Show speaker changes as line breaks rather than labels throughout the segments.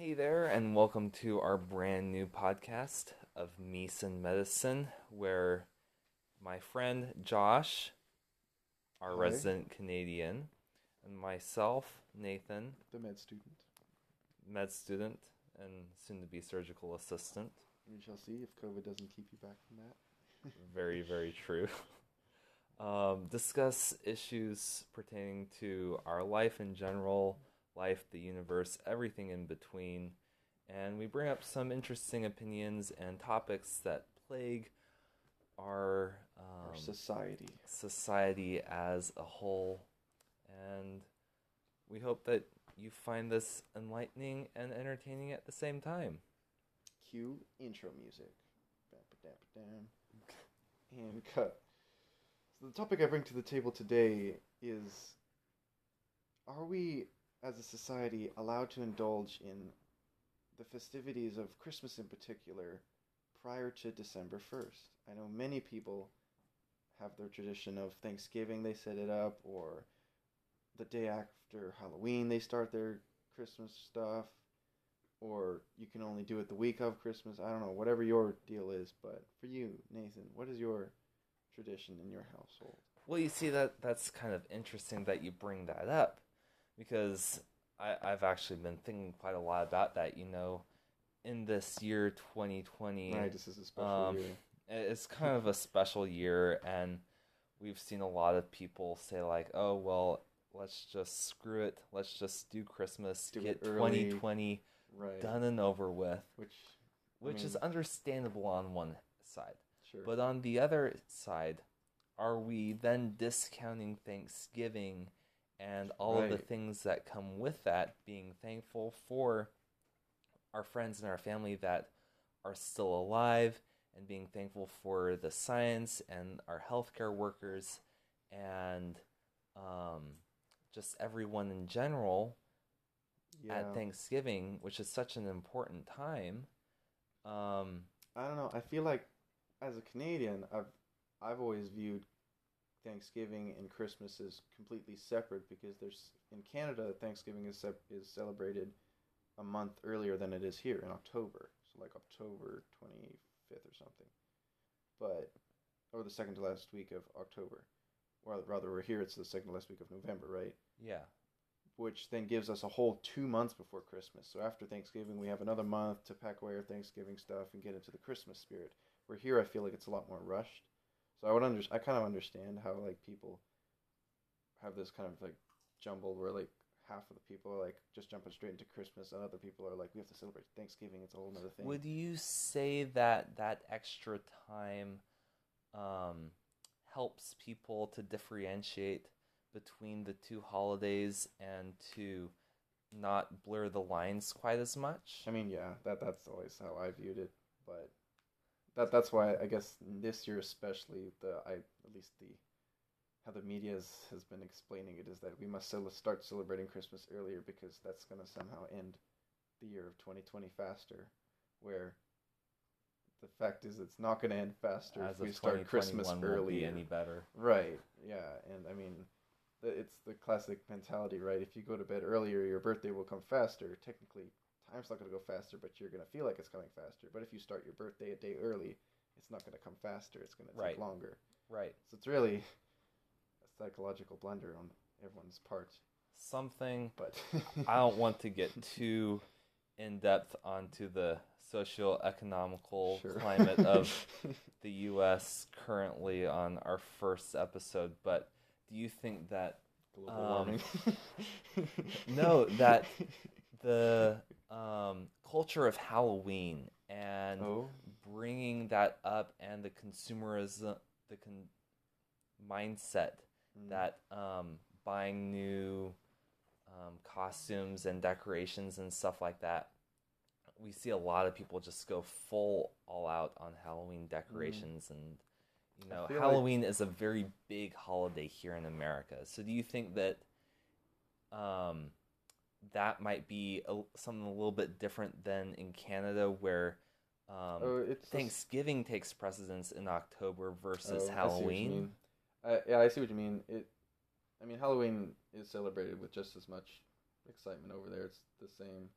Hey there, and welcome to our brand new podcast of Meese and Medicine, where my friend Josh, our
Hi.
resident Canadian, and myself, Nathan,
The med student.
med student and soon to be surgical assistant.
We shall see if COVID doesn't keep you back from that.
Very, very true. Um, discuss issues pertaining to our life in general, life, the universe, everything in between. And we bring up some interesting opinions and topics that plague our, um,
Our society.
society as a whole. And we hope that you find this enlightening and entertaining at the same time.
Cue intro music. And cut. So the topic I bring to the table today is are we as a society allowed to indulge in the festivities of Christmas in particular prior to December 1st? I know many people have their tradition of Thanksgiving they set it up or the day after Halloween they start their Christmas stuff or you can only do it the week of Christmas. I don't know, whatever your deal is, but for you, Nathan, what is your tradition in your household?
Well, you see that that's kind of interesting that you bring that up because I, I've actually been thinking quite a lot about that. You know, in this year 2020,
Right, this is a special
um,
year.
it's kind of a special year, and we've seen a lot of people say like, "Oh, well, let's just screw it. Let's just do Christmas,
Do
get 2020
Right.
done and over with,"
Which, I
which is understandable on one side.
sure.
But on the other side, are we then discounting Thanksgiving and all of the things that come with that, being thankful for our friends and our family that are still alive, and being thankful for the science and our healthcare workers and um, just everyone in general
yeah.
at Thanksgiving, which is such an important time. Um,
I don't know. I feel like as a Canadian, I've I've always viewed Thanksgiving and Christmas is completely separate because there's in Canada Thanksgiving is sep- is celebrated a month earlier than it is here in October. So like October 25th or something. But or the second to last week of October. Or rather we're here it's the second to last week of November, right?
yeah.
which then gives us a whole two months before Christmas. So after Thanksgiving, we have another month to pack away our Thanksgiving stuff and get into the Christmas spirit. Where here, I feel like it's a lot more rushed. So I would under I kind of understand how like people have this kind of like jumble where like half of the people are like just jumping straight into Christmas, and other people are like we have to celebrate Thanksgiving. It's a whole other thing.
Would you say that that extra time um, helps people to differentiate between the two holidays and to not blur the lines quite as much?
I mean, yeah, that that's always how I viewed it, but that that's why I guess this year especially the I at least the how the media has, has been explaining it is that we must cel- start celebrating Christmas earlier because that's going to somehow end the year of 2020 faster, where the fact is it's not going to end faster
as
if we start Christmas
early. be any better.
Right. Yeah, and I mean, it's the classic mentality, right? If you go to bed earlier, your birthday will come faster. Technically, time's not going to go faster, but you're going to feel like it's coming faster. But if you start your birthday a day early, it's not going to come faster. It's going to take
Right.
longer.
Right.
So it's really a psychological blunder on everyone's part.
Something
But
I don't want to get too in depth onto the socio-economical
Sure.
climate of the U.S. currently on our first episode, but do you think that
global
um,
warming.
no, that the um, culture of Halloween and
oh,
bringing that up and the consumerism, the con- mindset
mm,
that um, buying new um, costumes and decorations and stuff like that, we see a lot of people just go full all out on Halloween decorations and. You know,
feel like-
Halloween is a very big holiday here in America. So, do you think that um, that might be a, something a little bit different than in Canada, where um,
oh, it's just-
Thanksgiving takes precedence in October versus
Oh, I see what you
Halloween.
I, yeah, I see what you mean. It, I mean, Halloween is celebrated with just as much excitement over there. It's the same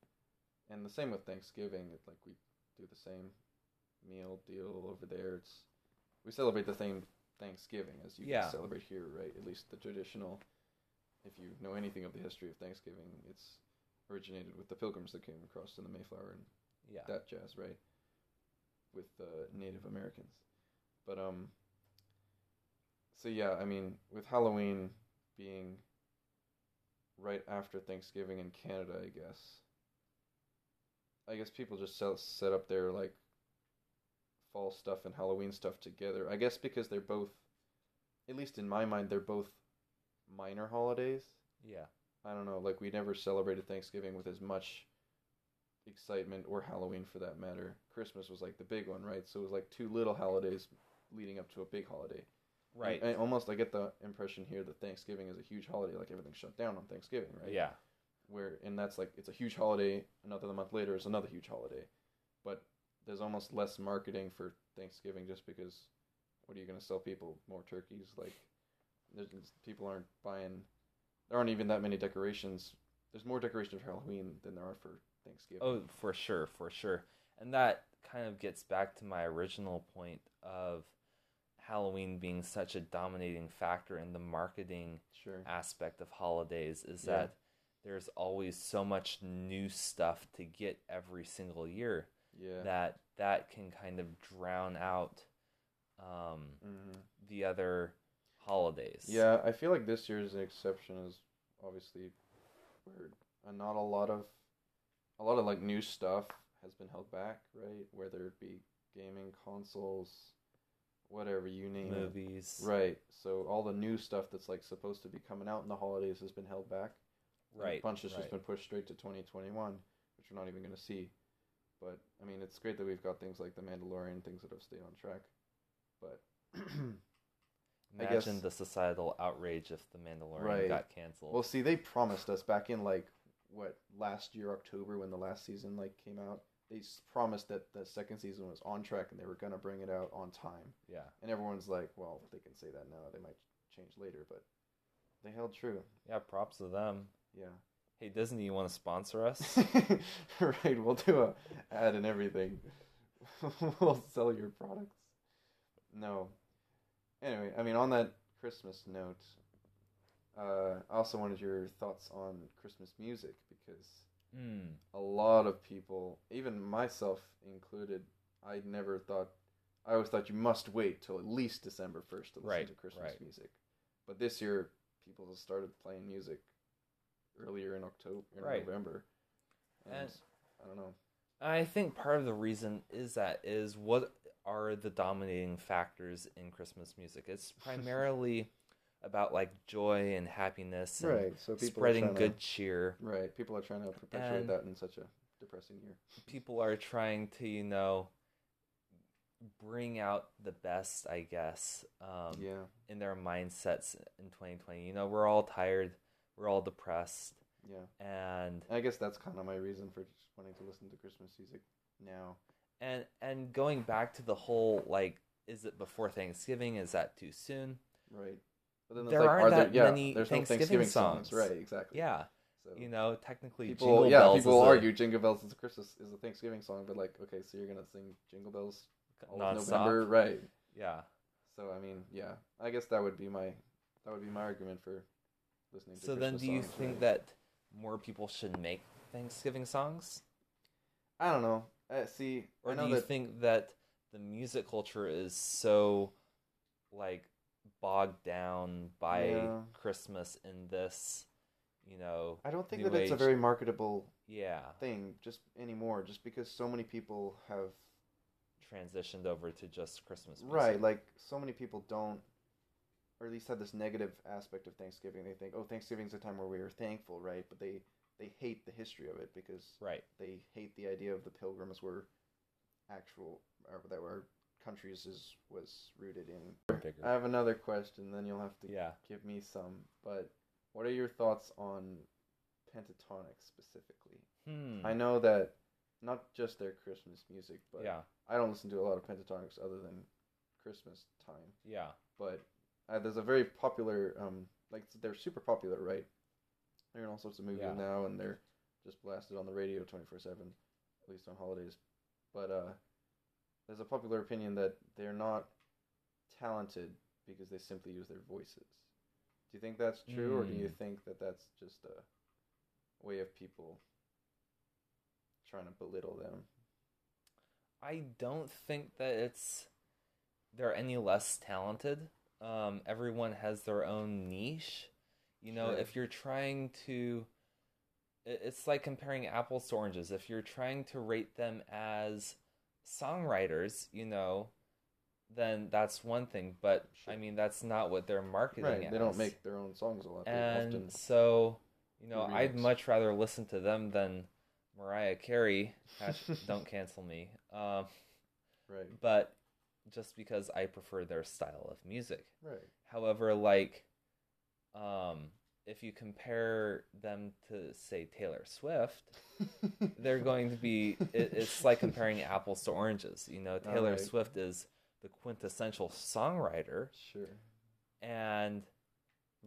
and the same with Thanksgiving. It, like we do the same meal deal over there. It's we celebrate the same Thanksgiving as you
Yeah.
celebrate here, right? At least the traditional. If you know anything of the history of Thanksgiving, it's originated with the Pilgrims that came across in the Mayflower and
Yeah.
that jazz, right? With uh, Native Americans, but um. So yeah, I mean, with Halloween being right after Thanksgiving in Canada, I guess. I guess people just sell, set up their like fall stuff and Halloween stuff together. I guess because they're both, at least in my mind, they're both minor holidays.
yeah.
I don't know, like we never celebrated Thanksgiving with as much excitement or Halloween for that matter. Christmas was like the big one, right? So it was like two little holidays leading up to a big holiday.
Right.
And, and almost I get the impression here that Thanksgiving is a huge holiday, like everything's shut down on Thanksgiving, right?
Yeah.
Where and that's like it's a huge holiday, another month later is another huge holiday. But there's almost less marketing for Thanksgiving just because what are you gonna sell people? More turkeys? Like there's people aren't buying there aren't even that many decorations. There's more decorations for Halloween than there are for Thanksgiving.
Oh, for sure, for sure. And that kind of gets back to my original point of Halloween being such a dominating factor in the marketing
sure.
aspect of holidays is
Yeah.
that there's always so much new stuff to get every single year
Yeah.
that that can kind of drown out um,
hmm
the other holidays.
Yeah, I feel like this year's an exception, is obviously weird. And not a lot of a lot of like new stuff has been held back, right? Whether it be gaming consoles, whatever you name it.
movies.
Right. So all the new stuff that's like supposed to be coming out in the holidays has been held back.
Right.
A bunch has
right.
just been pushed straight to 2021, which we're not even going to see. But I mean, it's great that we've got things like The Mandalorian, things that have stayed on track. But
Imagine the societal outrage if the Mandalorian
Right.
got canceled.
well, see, they promised us back in like what last year October when the last season like came out. They promised that the second season was on track and they were gonna bring it out on time.
yeah.
And everyone's like, well, they can say that now. They might change later, but they held true.
Yeah, props to them.
Yeah.
Hey Disney, you want to sponsor us?
right, we'll do a ad and everything. we'll sell your products. No. Anyway, I mean, on that Christmas note, uh, I also wanted your thoughts on Christmas music because
Hmm.
a lot of people, even myself included, I never thought. I always thought you must wait till at least December first to listen
Right,
to Christmas
right.
music. But this year, people have started playing music earlier in October, in
Right.
November, and,
And-
I don't know.
I think part of the reason is that is what are the dominating factors in Christmas music? It's primarily about like joy and happiness and
Right, so people
spreading good cheer.
Right, people are trying to perpetuate
And-
that in such a depressing year.
People are trying to, you know, bring out the best, I guess, um,
yeah,
in their mindsets in 2020. You know, we're all tired, we're all depressed,
yeah.
and
I guess that's kind of my reason for just wanting to listen to Christmas music now.
And and going back to the whole like, is it before Thanksgiving? Is that too soon?
Right. But then
There
like,
aren't
are
that
there, yeah,
many
there's no
Thanksgiving
Thanksgiving songs.
songs.
Right, exactly.
Yeah,
So
you know, technically,
people,
Jingle
yeah,
Bells
people argue Jingle Bells is a Christmas is a Thanksgiving song, but like, okay, so you're gonna sing Jingle Bells all. November, right?
Yeah,
So I mean, yeah, I guess that would be my that would be my argument for listening to.
so then, do you
songs,
think
right?
that more people should make Thanksgiving songs,
I don't know. Uh, see,
or do you
that
think that the music culture is so like bogged down by
Yeah.
Christmas in this, you know?
I don't think that it's a very marketable
Yeah,
thing just anymore, just because so many people have
transitioned over to just Christmas music.
Right, like so many people don't, or at least have this negative aspect of Thanksgiving. They think, oh, Thanksgiving's a time where we are thankful, right? But they they hate the history of it because
right.
they hate the idea of the Pilgrims were actual, or that were countries is was rooted in.
Bigger.
I have another question, then you'll have to
yeah.
give me some. But what are your thoughts on Pentatonix specifically?
Hmm.
I know that not just their Christmas music, but
yeah.
I don't listen to a lot of Pentatonix other than Christmas time.
Yeah.
But uh, there's a very popular, um, like they're super popular, right? They're in all sorts of movies
Yeah.
now, and they're just blasted on the radio twenty four seven, at least on holidays. But uh, there's a popular opinion that they're not talented because they simply use their voices. Do you think that's true, or do you
Mm.
think that that's just a way of people trying to belittle them?
I don't think that it's they're any less talented. Um, everyone has their own niche. You know,
Sure.
if you're trying to, it's like comparing apples to oranges. If you're trying to rate them as songwriters, you know, then that's one thing. But
Sure.
I mean, that's not what they're marketing
Right, they don't make their own songs a lot.
And
often
so you know
do
i'd much rather listen to them than mariah carey don't cancel me um,
right,
but just because i prefer their style of music
right,
however like um, if you compare them to say taylor swift they're going to be it, it's like comparing apples to oranges you know taylor
Alright.
swift is the quintessential songwriter
sure.
and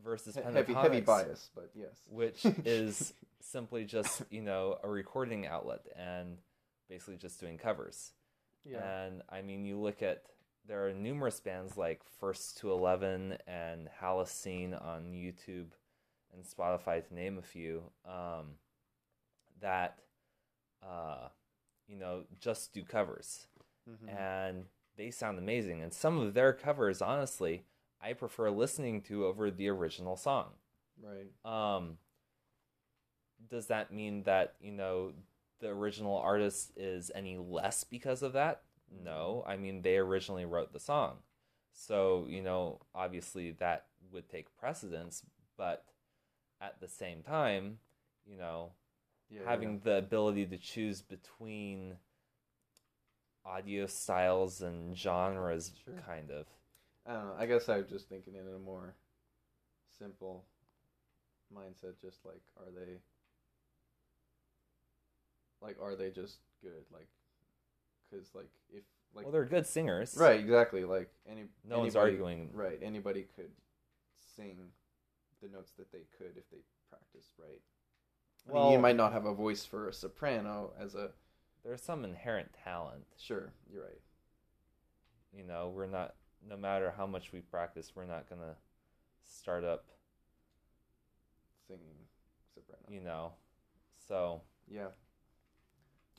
versus
He- heavy, heavy bias, but yes.
which is simply just you know a recording outlet and basically just doing covers
yeah,
and i mean you look at there are numerous bands like first to 11 and halocene on youtube and spotify to name a few um, that uh, you know just do covers
Mhm.
and they sound amazing and some of their covers honestly i prefer listening to over the original song
right.
um does that mean that you know the original artist is any less because of that no i mean they originally wrote the song so you know obviously that would take precedence but at the same time you know
Yeah,
having the ability to choose between audio styles and genres
Sure.
kind of
I don't know. I guess I was just thinking in a more simple mindset. Just like, are they like, are they just good? Like, because like if like
well they're good singers
right, exactly. Like any
no one's
anybody-
arguing
Right, anybody could sing the notes that they could if they practiced right. I mean, you might not have a voice for a soprano as a
there's some inherent talent
sure. You're right.
you know we're not no matter how much we practice we're not gonna start up
Singing soprano.
you know so
Yeah.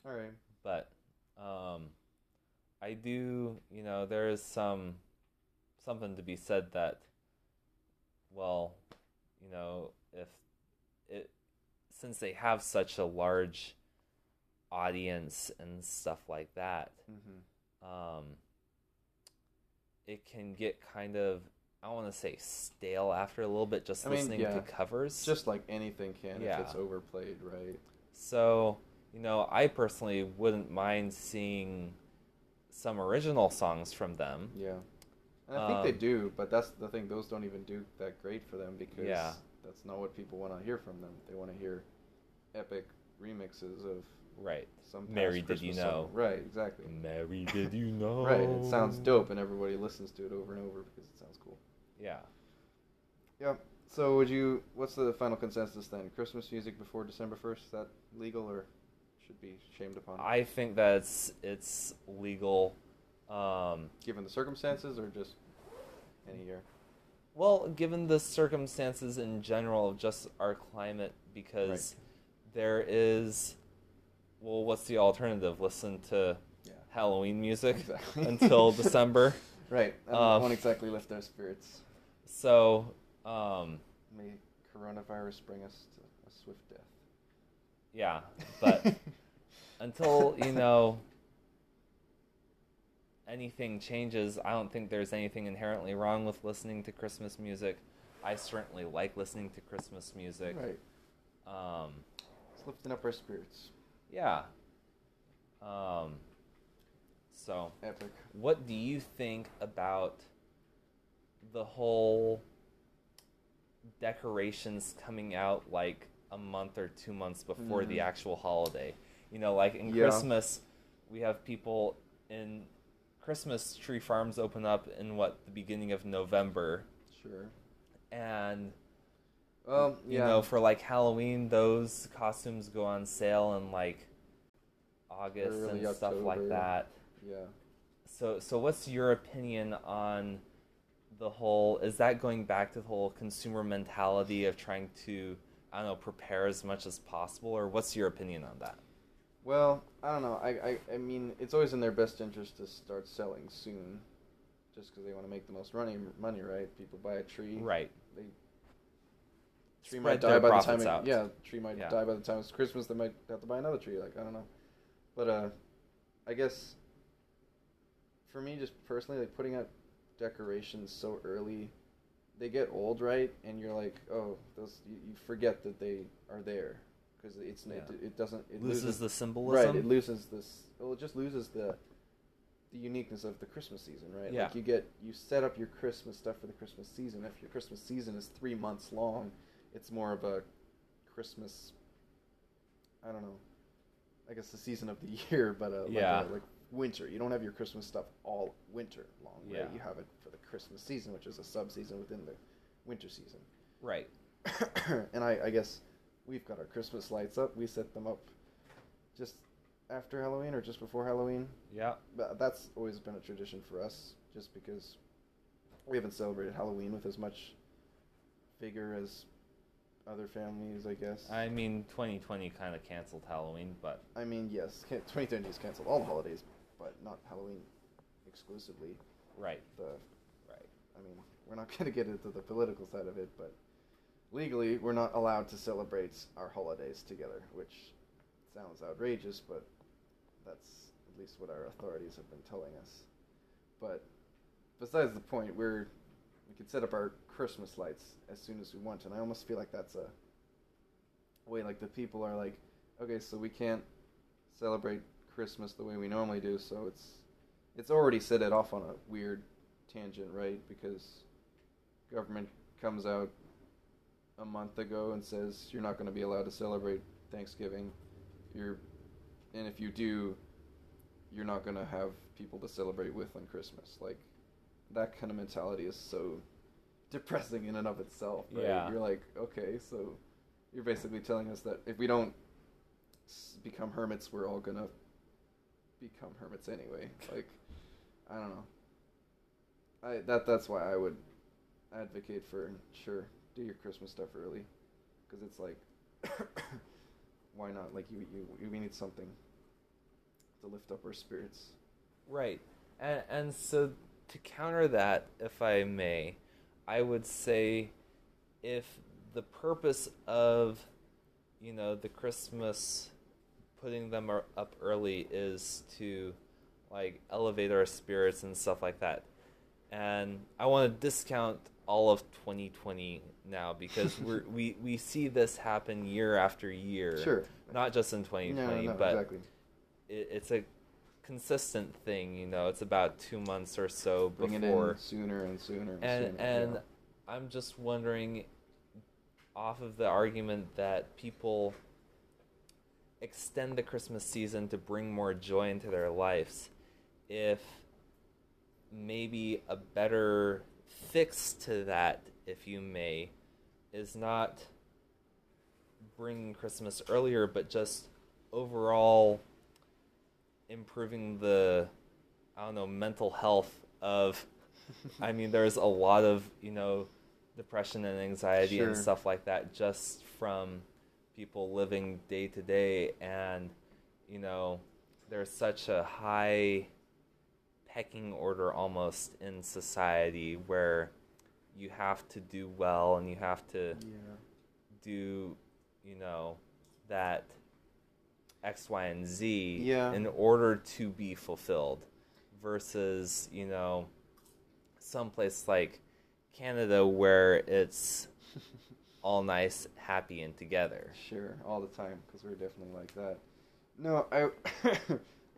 All right.
but um i do you know there is some something to be said that well you know if it since they have such a large audience and stuff like that
Mm-hmm.
um, it can get kind of I don't want to say stale after a little bit just
I mean,
listening
yeah.
to covers.
Just like anything can
Yeah.
if it's overplayed, right?
so, you know, I personally wouldn't mind seeing some original songs from them.
Yeah. And I think they
Um,
do, but that's the thing. Those don't even do that great for them because
Yeah.
that's not what people want to hear from them. They want to hear epic remixes of
Right.
some
Mary, did you know?
song. Right, exactly.
Mary, did you know?
Right, it sounds dope, and everybody listens to it over and over because it sounds cool.
Yeah.
Yeah. So, would you? What's the final consensus then? Christmas music before December first? Is that legal or should be shamed upon?
I think that it's legal. Um,
given the circumstances, or just any year?
Well, given the circumstances in general of just our climate, because there is, well, what's the alternative? Listen to
Yeah.
Halloween music
Exactly.
until December.
Right.
Um,
won't exactly lift our spirits.
So, um,
May coronavirus bring us to a swift death.
Yeah, but until you know anything changes, I don't think there's anything inherently wrong with listening to Christmas music. I certainly like listening to Christmas music.
right.
Um,
It's lifting up our spirits.
Yeah. Um so
Epic.
what do you think about the whole decorations coming out like a month or 2 months before the
Mhm.
actual holiday? You know, like in
Yeah.
Christmas we have people in Christmas tree farms open up in what the beginning of November
Sure.
and
Um,
You
yeah.
know, for like Halloween, those costumes go on sale in like August and stuff like that.
yeah.
So, so what's your opinion on the whole? Is that going back to the whole consumer mentality of trying to, I don't know, prepare as much as possible, or what's your opinion on that?
Well, I don't know. I, I, I mean, it's always in their best interest to start selling soon, just because they want to make the most money. Money, right? People buy a tree.
Right.
They tree
Spread
might die by the time. It, yeah, tree might
Yeah.
die by the time it's Christmas. They might have to buy another tree. Like I don't know, but uh, I guess for me, just personally, like putting up decorations so early, they get old, right? And you're like, oh, those you, you forget that they are there because it's it,
Yeah.
it doesn't it
loses,
loses
the symbolism.
Right, it loses this. Well, it just loses the the uniqueness of the Christmas season, right?
Yeah.
Like you get you set up your Christmas stuff for the Christmas season. If your Christmas season is three months long, it's more of a Christmas. I don't know. I guess the season of the year, but uh, like,
Yeah.
uh, like winter. You don't have your Christmas stuff all winter long. Right?
Yeah.
You have it for the Christmas season, which is a sub season within the winter season.
right.
and I, I guess we've got our Christmas lights up. We set them up just after Halloween or just before Halloween.
Yeah.
But that's always been a tradition for us, just because we haven't celebrated Halloween with as much vigor as other families, I guess.
I mean, 2020 kind of canceled Halloween, but
I mean, yes, 2020 has canceled all the holidays, but not Halloween exclusively.
right,
The
right.
I mean, we're not going to get into the political side of it, but legally, we're not allowed to celebrate our holidays together, which sounds outrageous, but that's at least what our authorities have been telling us. But besides the point, we're we can set up our Christmas lights as soon as we want, and I almost feel like that's a way like the people are like, okay, so we can't celebrate Christmas the way we normally do, so it's it's already set it off on a weird tangent, right? Because government comes out a month ago and says you're not going to be allowed to celebrate Thanksgiving. You're, and if you do, you're not going to have people to celebrate with on Christmas. Like that kind of mentality is so depressing in and of itself. Right?
Yeah.
You're like, okay, so you're basically telling us that if we don't become hermits, we're all gonna become hermits anyway. Like, I don't know. I that that's why I would advocate for sure do your Christmas stuff early, because it's like, why not? Like you you we need something to lift up our spirits.
Right. And and so to counter that, if I may, I would say if the purpose of you know the Christmas putting them up early is to like elevate our spirits and stuff like that. And I want to discount all of 2020 now because we're, we we see this happen year after year.
Sure.
Not just in 2020,
no, no,
but
exactly.
it, it's a consistent thing. You know, it's about two months or so
Bring
before,
sooner and sooner and,
and
sooner.
and
yeah.
I'm just wondering, off of the argument that people extend the Christmas season to bring more joy into their lives, if maybe a better fix to that, if you may, is not bringing Christmas earlier, but just overall improving the, I don't know, mental health of. I mean, there's a lot of you know, depression and anxiety and stuff like that just from people living day to day, and you know, there's such a high pecking order almost in society where you have to do well and you have to
yeah.
do, you know, that X, Y, and Z
Yeah.
in order to be fulfilled versus, you know, someplace like Canada where it's all nice, happy, and together.
Sure, all the time because we're definitely like that. No, I,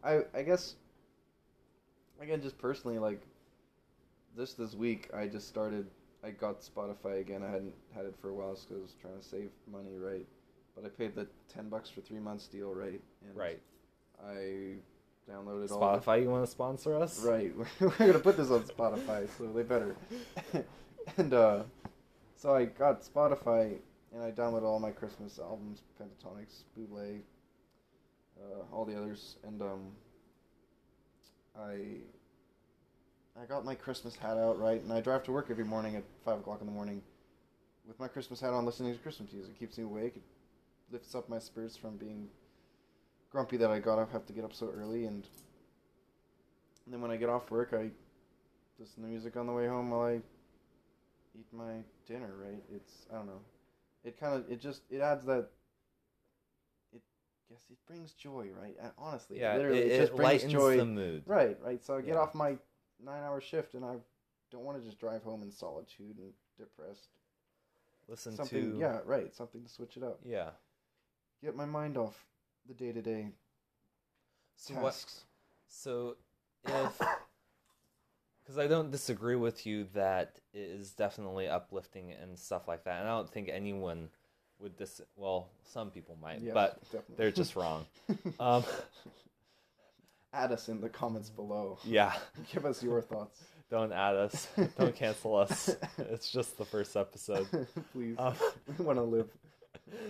I, I guess. Again, just personally, like, this this week, I just started. I got Spotify again. I hadn't had it for a while because I was trying to save money, right? But I paid the ten bucks for three months deal, right? And
Right.
I downloaded all.
Spotify, you want to sponsor us?
Right, we're gonna put this on Spotify, so they better. and uh, so I got Spotify, and I downloaded all my Christmas albums, Pentatonix, Buble, uh, all the others, and um, I I got my Christmas hat out right, and I drive to work every morning at five o'clock in the morning with my Christmas hat on, listening to Christmas music. It keeps me awake. It lifts up my spirits from being grumpy that I gotta have to get up so early, and, and then when I get off work, I listen to music on the way home while I eat my dinner. Right? It's I don't know. It kind of it just it adds that. Guess it brings joy, right? Honestly,
Yeah,
literally,
it,
it,
it
just brings joy.
the mood.
Right, right. So I get
Yeah.
off my nine-hour shift, and I don't want to just drive home in solitude and depressed.
Listen
something,
to
yeah, right. Something to switch it up.
yeah.
Get my mind off the day-to-day
So what?
tasks.
So if because I don't disagree with you that it is definitely uplifting and stuff like that, and I don't think anyone would dis. Well, some people might,
Yes,
but
definitely.
they're just wrong. Um,
Add us in the comments below.
yeah,
Give us your thoughts.
don't add us, don't cancel us. It's just the first episode.
Please.
Um,
we want to live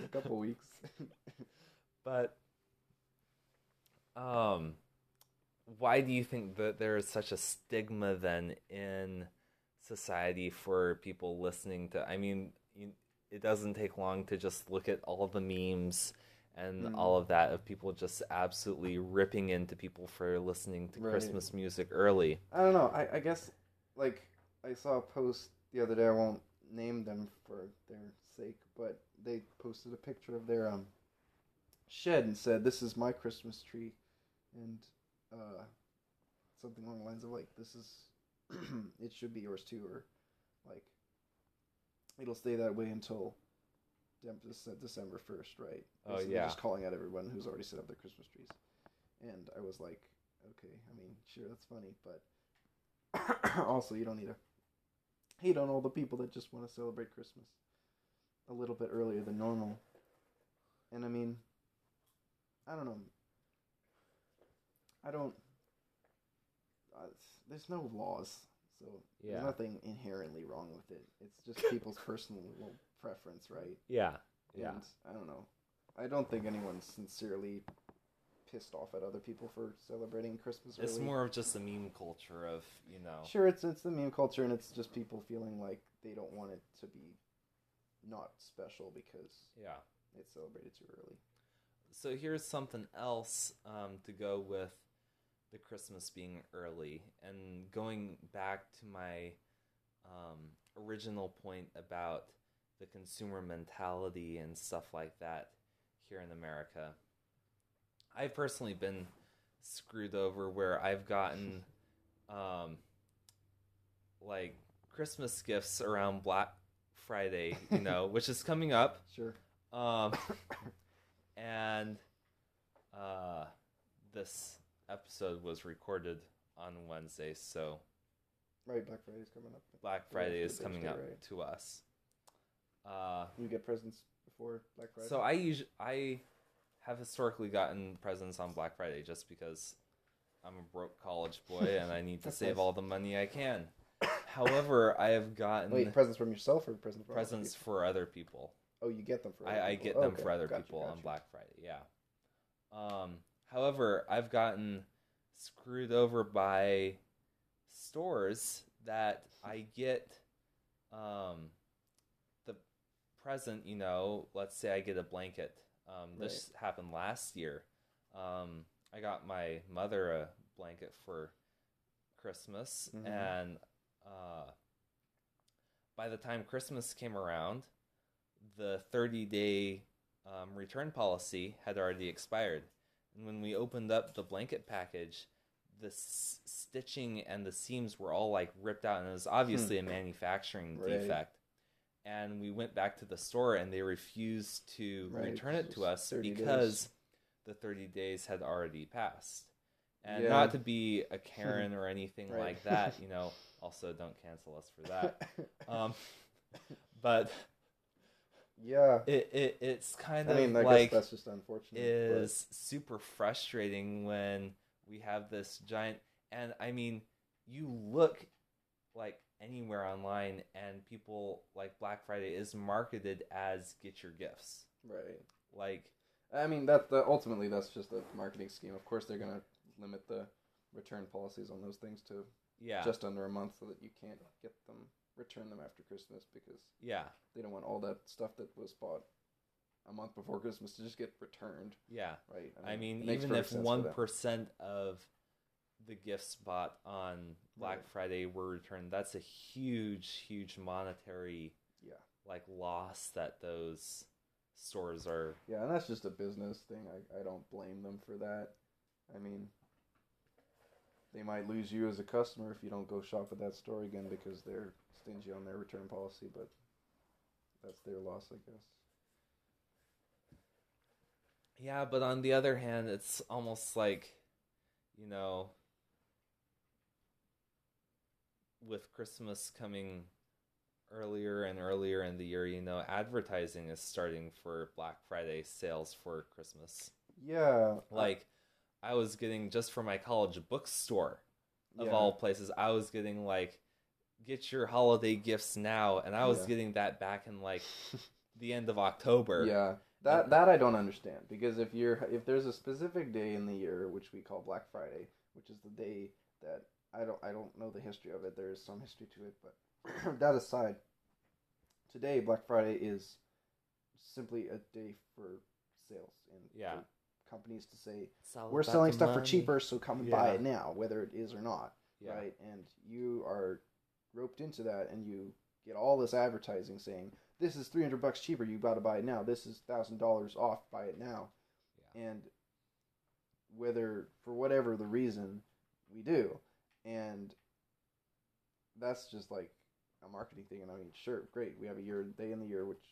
a couple weeks.
But um why do you think that there is such a stigma then in society for people listening to I mean you, it doesn't take long to just look at all the memes and
Mm.
all of that of people just absolutely ripping into people for listening to
Right.
Christmas music early.
I don't know. I, I guess, like, I saw a post the other day. I won't name them for their sake, but they posted a picture of their um shed and said, "This is my Christmas tree," and uh, something along the lines of like, "This is, it should be yours too," or like, it'll stay that way until December first, right?
Oh,
Basically
yeah.
Just calling out everyone who's already set up their Christmas trees, and I was like, okay, I mean, sure, that's funny, but also you don't need to hate on all the people that just want to celebrate Christmas a little bit earlier than normal. And I mean, I don't know. I don't. Uh, there's no laws, so
Yeah.
there's nothing inherently wrong with it. It's just people's personal preference, right?
Yeah. Yeah.
And I don't know. I don't think anyone's sincerely pissed off at other people for celebrating Christmas early.
It's more of just a meme culture of, you know.
Sure, it's it's the meme culture, and it's just people feeling like they don't want it to be not special because
Yeah.
it's celebrated too early.
So here's something else um, to go with the Christmas being early, and going back to my um, original point about the consumer mentality and stuff like that here in America. I've personally been screwed over where I've gotten um, like Christmas gifts around Black Friday, you know, which is coming up.
Sure.
Um, and uh, this episode was recorded on Wednesday, so
Right, Black Friday's coming up.
Black Friday is coming up
right?
to us. Uh,
You get presents before Black Friday.
so I usually I have historically gotten presents on Black Friday just because I'm a broke college boy and I need to save
nice.
all the money I can. However, I have gotten
wait, presents from yourself or presents from
presents
people?
for other people.
Oh, you get them for. other
I, I get
Oh,
them
okay.
for other
Gotcha,
people on. Black Friday. Yeah. Um, however, I've gotten screwed over by stores that I get um, the present. You know, let's say I get a blanket. Um, this happened last year. Um, I got my mother a blanket for Christmas,
Mhm.
and uh, by the time Christmas came around, the 30 day um, return policy had already expired. When we opened up the blanket package, the s- stitching and the seams were all like ripped out, and it was obviously a manufacturing
Hmm. Right.
defect. And we went back to the store, and they refused to
Right,
return it to us
30 days.
because the 30 days had already passed. And
Yeah.
not to be a Karen or anything
Right.
like that, you know, also don't cancel us for that. Um, but
yeah.
it, it it's kind
I
of
mean, I
like
guess that's just unfortunate. but-
is super frustrating when we have this giant and I mean you look like anywhere online and people like Black Friday is marketed as get your gifts.
Right.
Like
I mean that the ultimately that's just a marketing scheme. Of course they're gonna limit the return policies on those things to
yeah.
just under a month so that you can't get them return them after Christmas because
yeah.
they don't want all that stuff that was bought a month before Christmas to just get returned.
Yeah.
Right.
I mean,
it makes
even if one of the gifts bought on Black
Right.
Friday were returned, that's a huge, huge monetary
Yeah.
like loss that those stores are.
Yeah, and that's just a business thing. I, I don't blame them for that. I mean, they might lose you as a customer if you don't go shop at that store again because they're stingy on their return policy, but that's their loss, I guess.
Yeah, but on the other hand, it's almost like, you know, with Christmas coming earlier and earlier in the year, you know, advertising is starting for Black Friday sales for Christmas.
Yeah.
Like, I was getting just for my college bookstore, of
yeah.
all places, I was getting like, get your holiday gifts now, and I was
Yeah.
getting that back in like the end of October.
Yeah. That that I don't understand because if you're if there's a specific day in the year which we call Black Friday, which is the day that I don't I don't know the history of it. There is some history to it, but that aside, today Black Friday is simply a day for sales and
Yeah.
companies to say
It's all
we're selling
the
stuff for cheaper, so come and buy it now, whether it is or not,
Yeah.
right? And you are roped into that, and you get all this advertising saying this is three hundred bucks cheaper. You got to buy it now. This is thousand dollars off. Buy it now.
Yeah.
And whether for whatever the reason, we do, and that's just like a marketing thing. And I mean, sure, great. We have a year day in the year which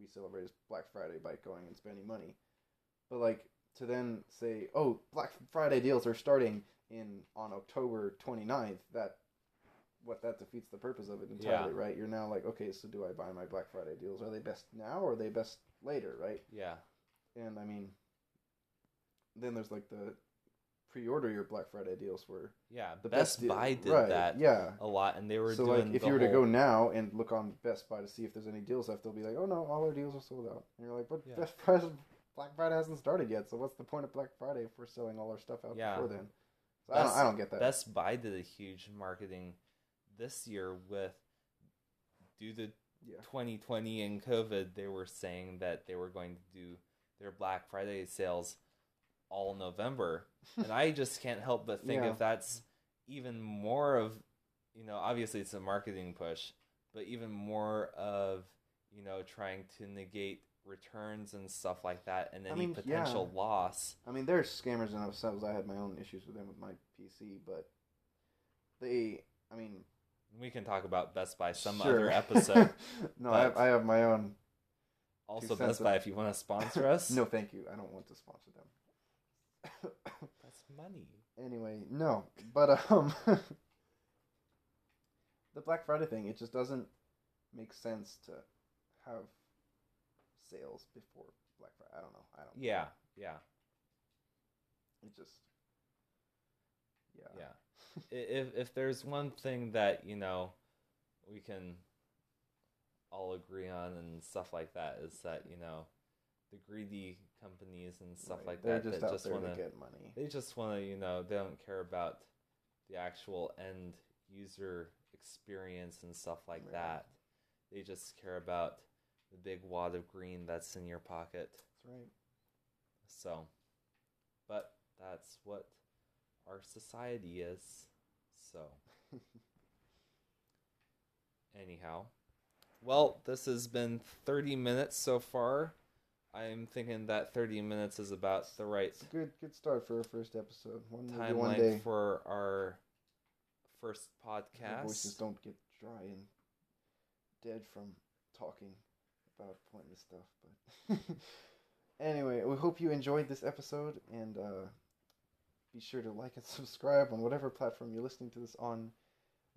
we celebrate as Black Friday by going and spending money, but like to then say, oh, Black Friday deals are starting in on October 29th, that what that defeats the purpose of it entirely, right? You're now like, okay, so do I buy my Black Friday deals? Are they best now or are they best later, right?
Yeah.
And I mean, then there's like the pre-order your Black Friday deals were
Yeah.
the
Best,
best
Buy did
right,
that
Yeah.
a lot, and they were
So
doing.
like, if you were to go now and look on Best Buy to see if there's any deals left, they'll be like, oh no, all our deals are sold out. And you're like, but
Yeah.
Best Friday, Black Friday hasn't started yet, so what's the point of Black Friday if we're selling all our stuff out
Yeah.
before then? So I don't, I don't get that.
Best Buy did a huge marketing this year with due to
yeah.
2020 and COVID. They were saying that they were going to do their Black Friday sales all November, and I just can't help but think
Yeah.
if that's even more of, you know, obviously it's a marketing push, but even more of, you know, trying to negate returns and stuff like that and
I
any
mean,
potential
yeah.
loss.
I mean, they're scammers in themselves. I had my own issues with them with my PC, but they, I mean,
We can talk about Best Buy some
sure.
other episode.
no, I have, I have my own.
Also, Best
of-
Buy, if you want to sponsor us.
No, thank you. I don't want to sponsor them.
That's money.
anyway, no, but um, the Black Friday thing, it just doesn't make sense to have sales before Black Friday. I don't know. I don't.
Yeah, yeah,
It just. Yeah.
yeah. If if there's one thing that you know we can all agree on and stuff like that is that you know the greedy companies and stuff
Right.
like
They're
that
just
that just want
to
to
get money.
they just want to you know they don't care about the actual end user experience and stuff like
Right.
that they just care about the big wad of green that's in your pocket
That's right.
so but that's what our society is so anyhow well this has been 30 minutes so far i'm thinking that 30 minutes is about the right
It's a good good start for our first episode. One maybe
time
one day
for our first
our voices don't get dry and dead from talking about pointless stuff. But anyway, we hope you enjoyed this episode and uh, be sure to like and subscribe on whatever platform you're listening to this on.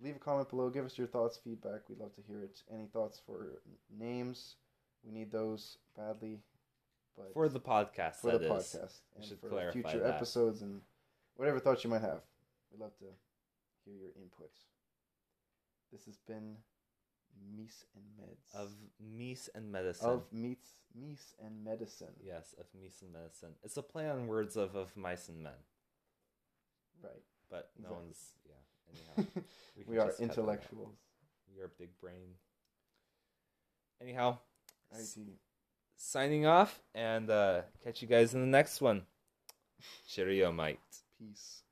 Leave a comment below. Give us your thoughts, feedback. We'd love to hear it. Any thoughts for names? We need those badly. But
For the podcast,
for
that
the
is.
podcast and
should
for future
that.
episodes and whatever thoughts you might have. We'd love to hear your input. This has been Meese and Meds.
Of meese and medicine.
of meats, Meese and Medicine.
yes, of meese and medicine. It's a play on words of of mice and men,
Right.
but no
Exactly.
one's yeah. Anyhow,
we,
can
are
just cut that out.
intellectuals.
We are big brain. Anyhow, s-
IT.
signing off and uh, catch you guys in the next one. Cheerio, mate.
Peace.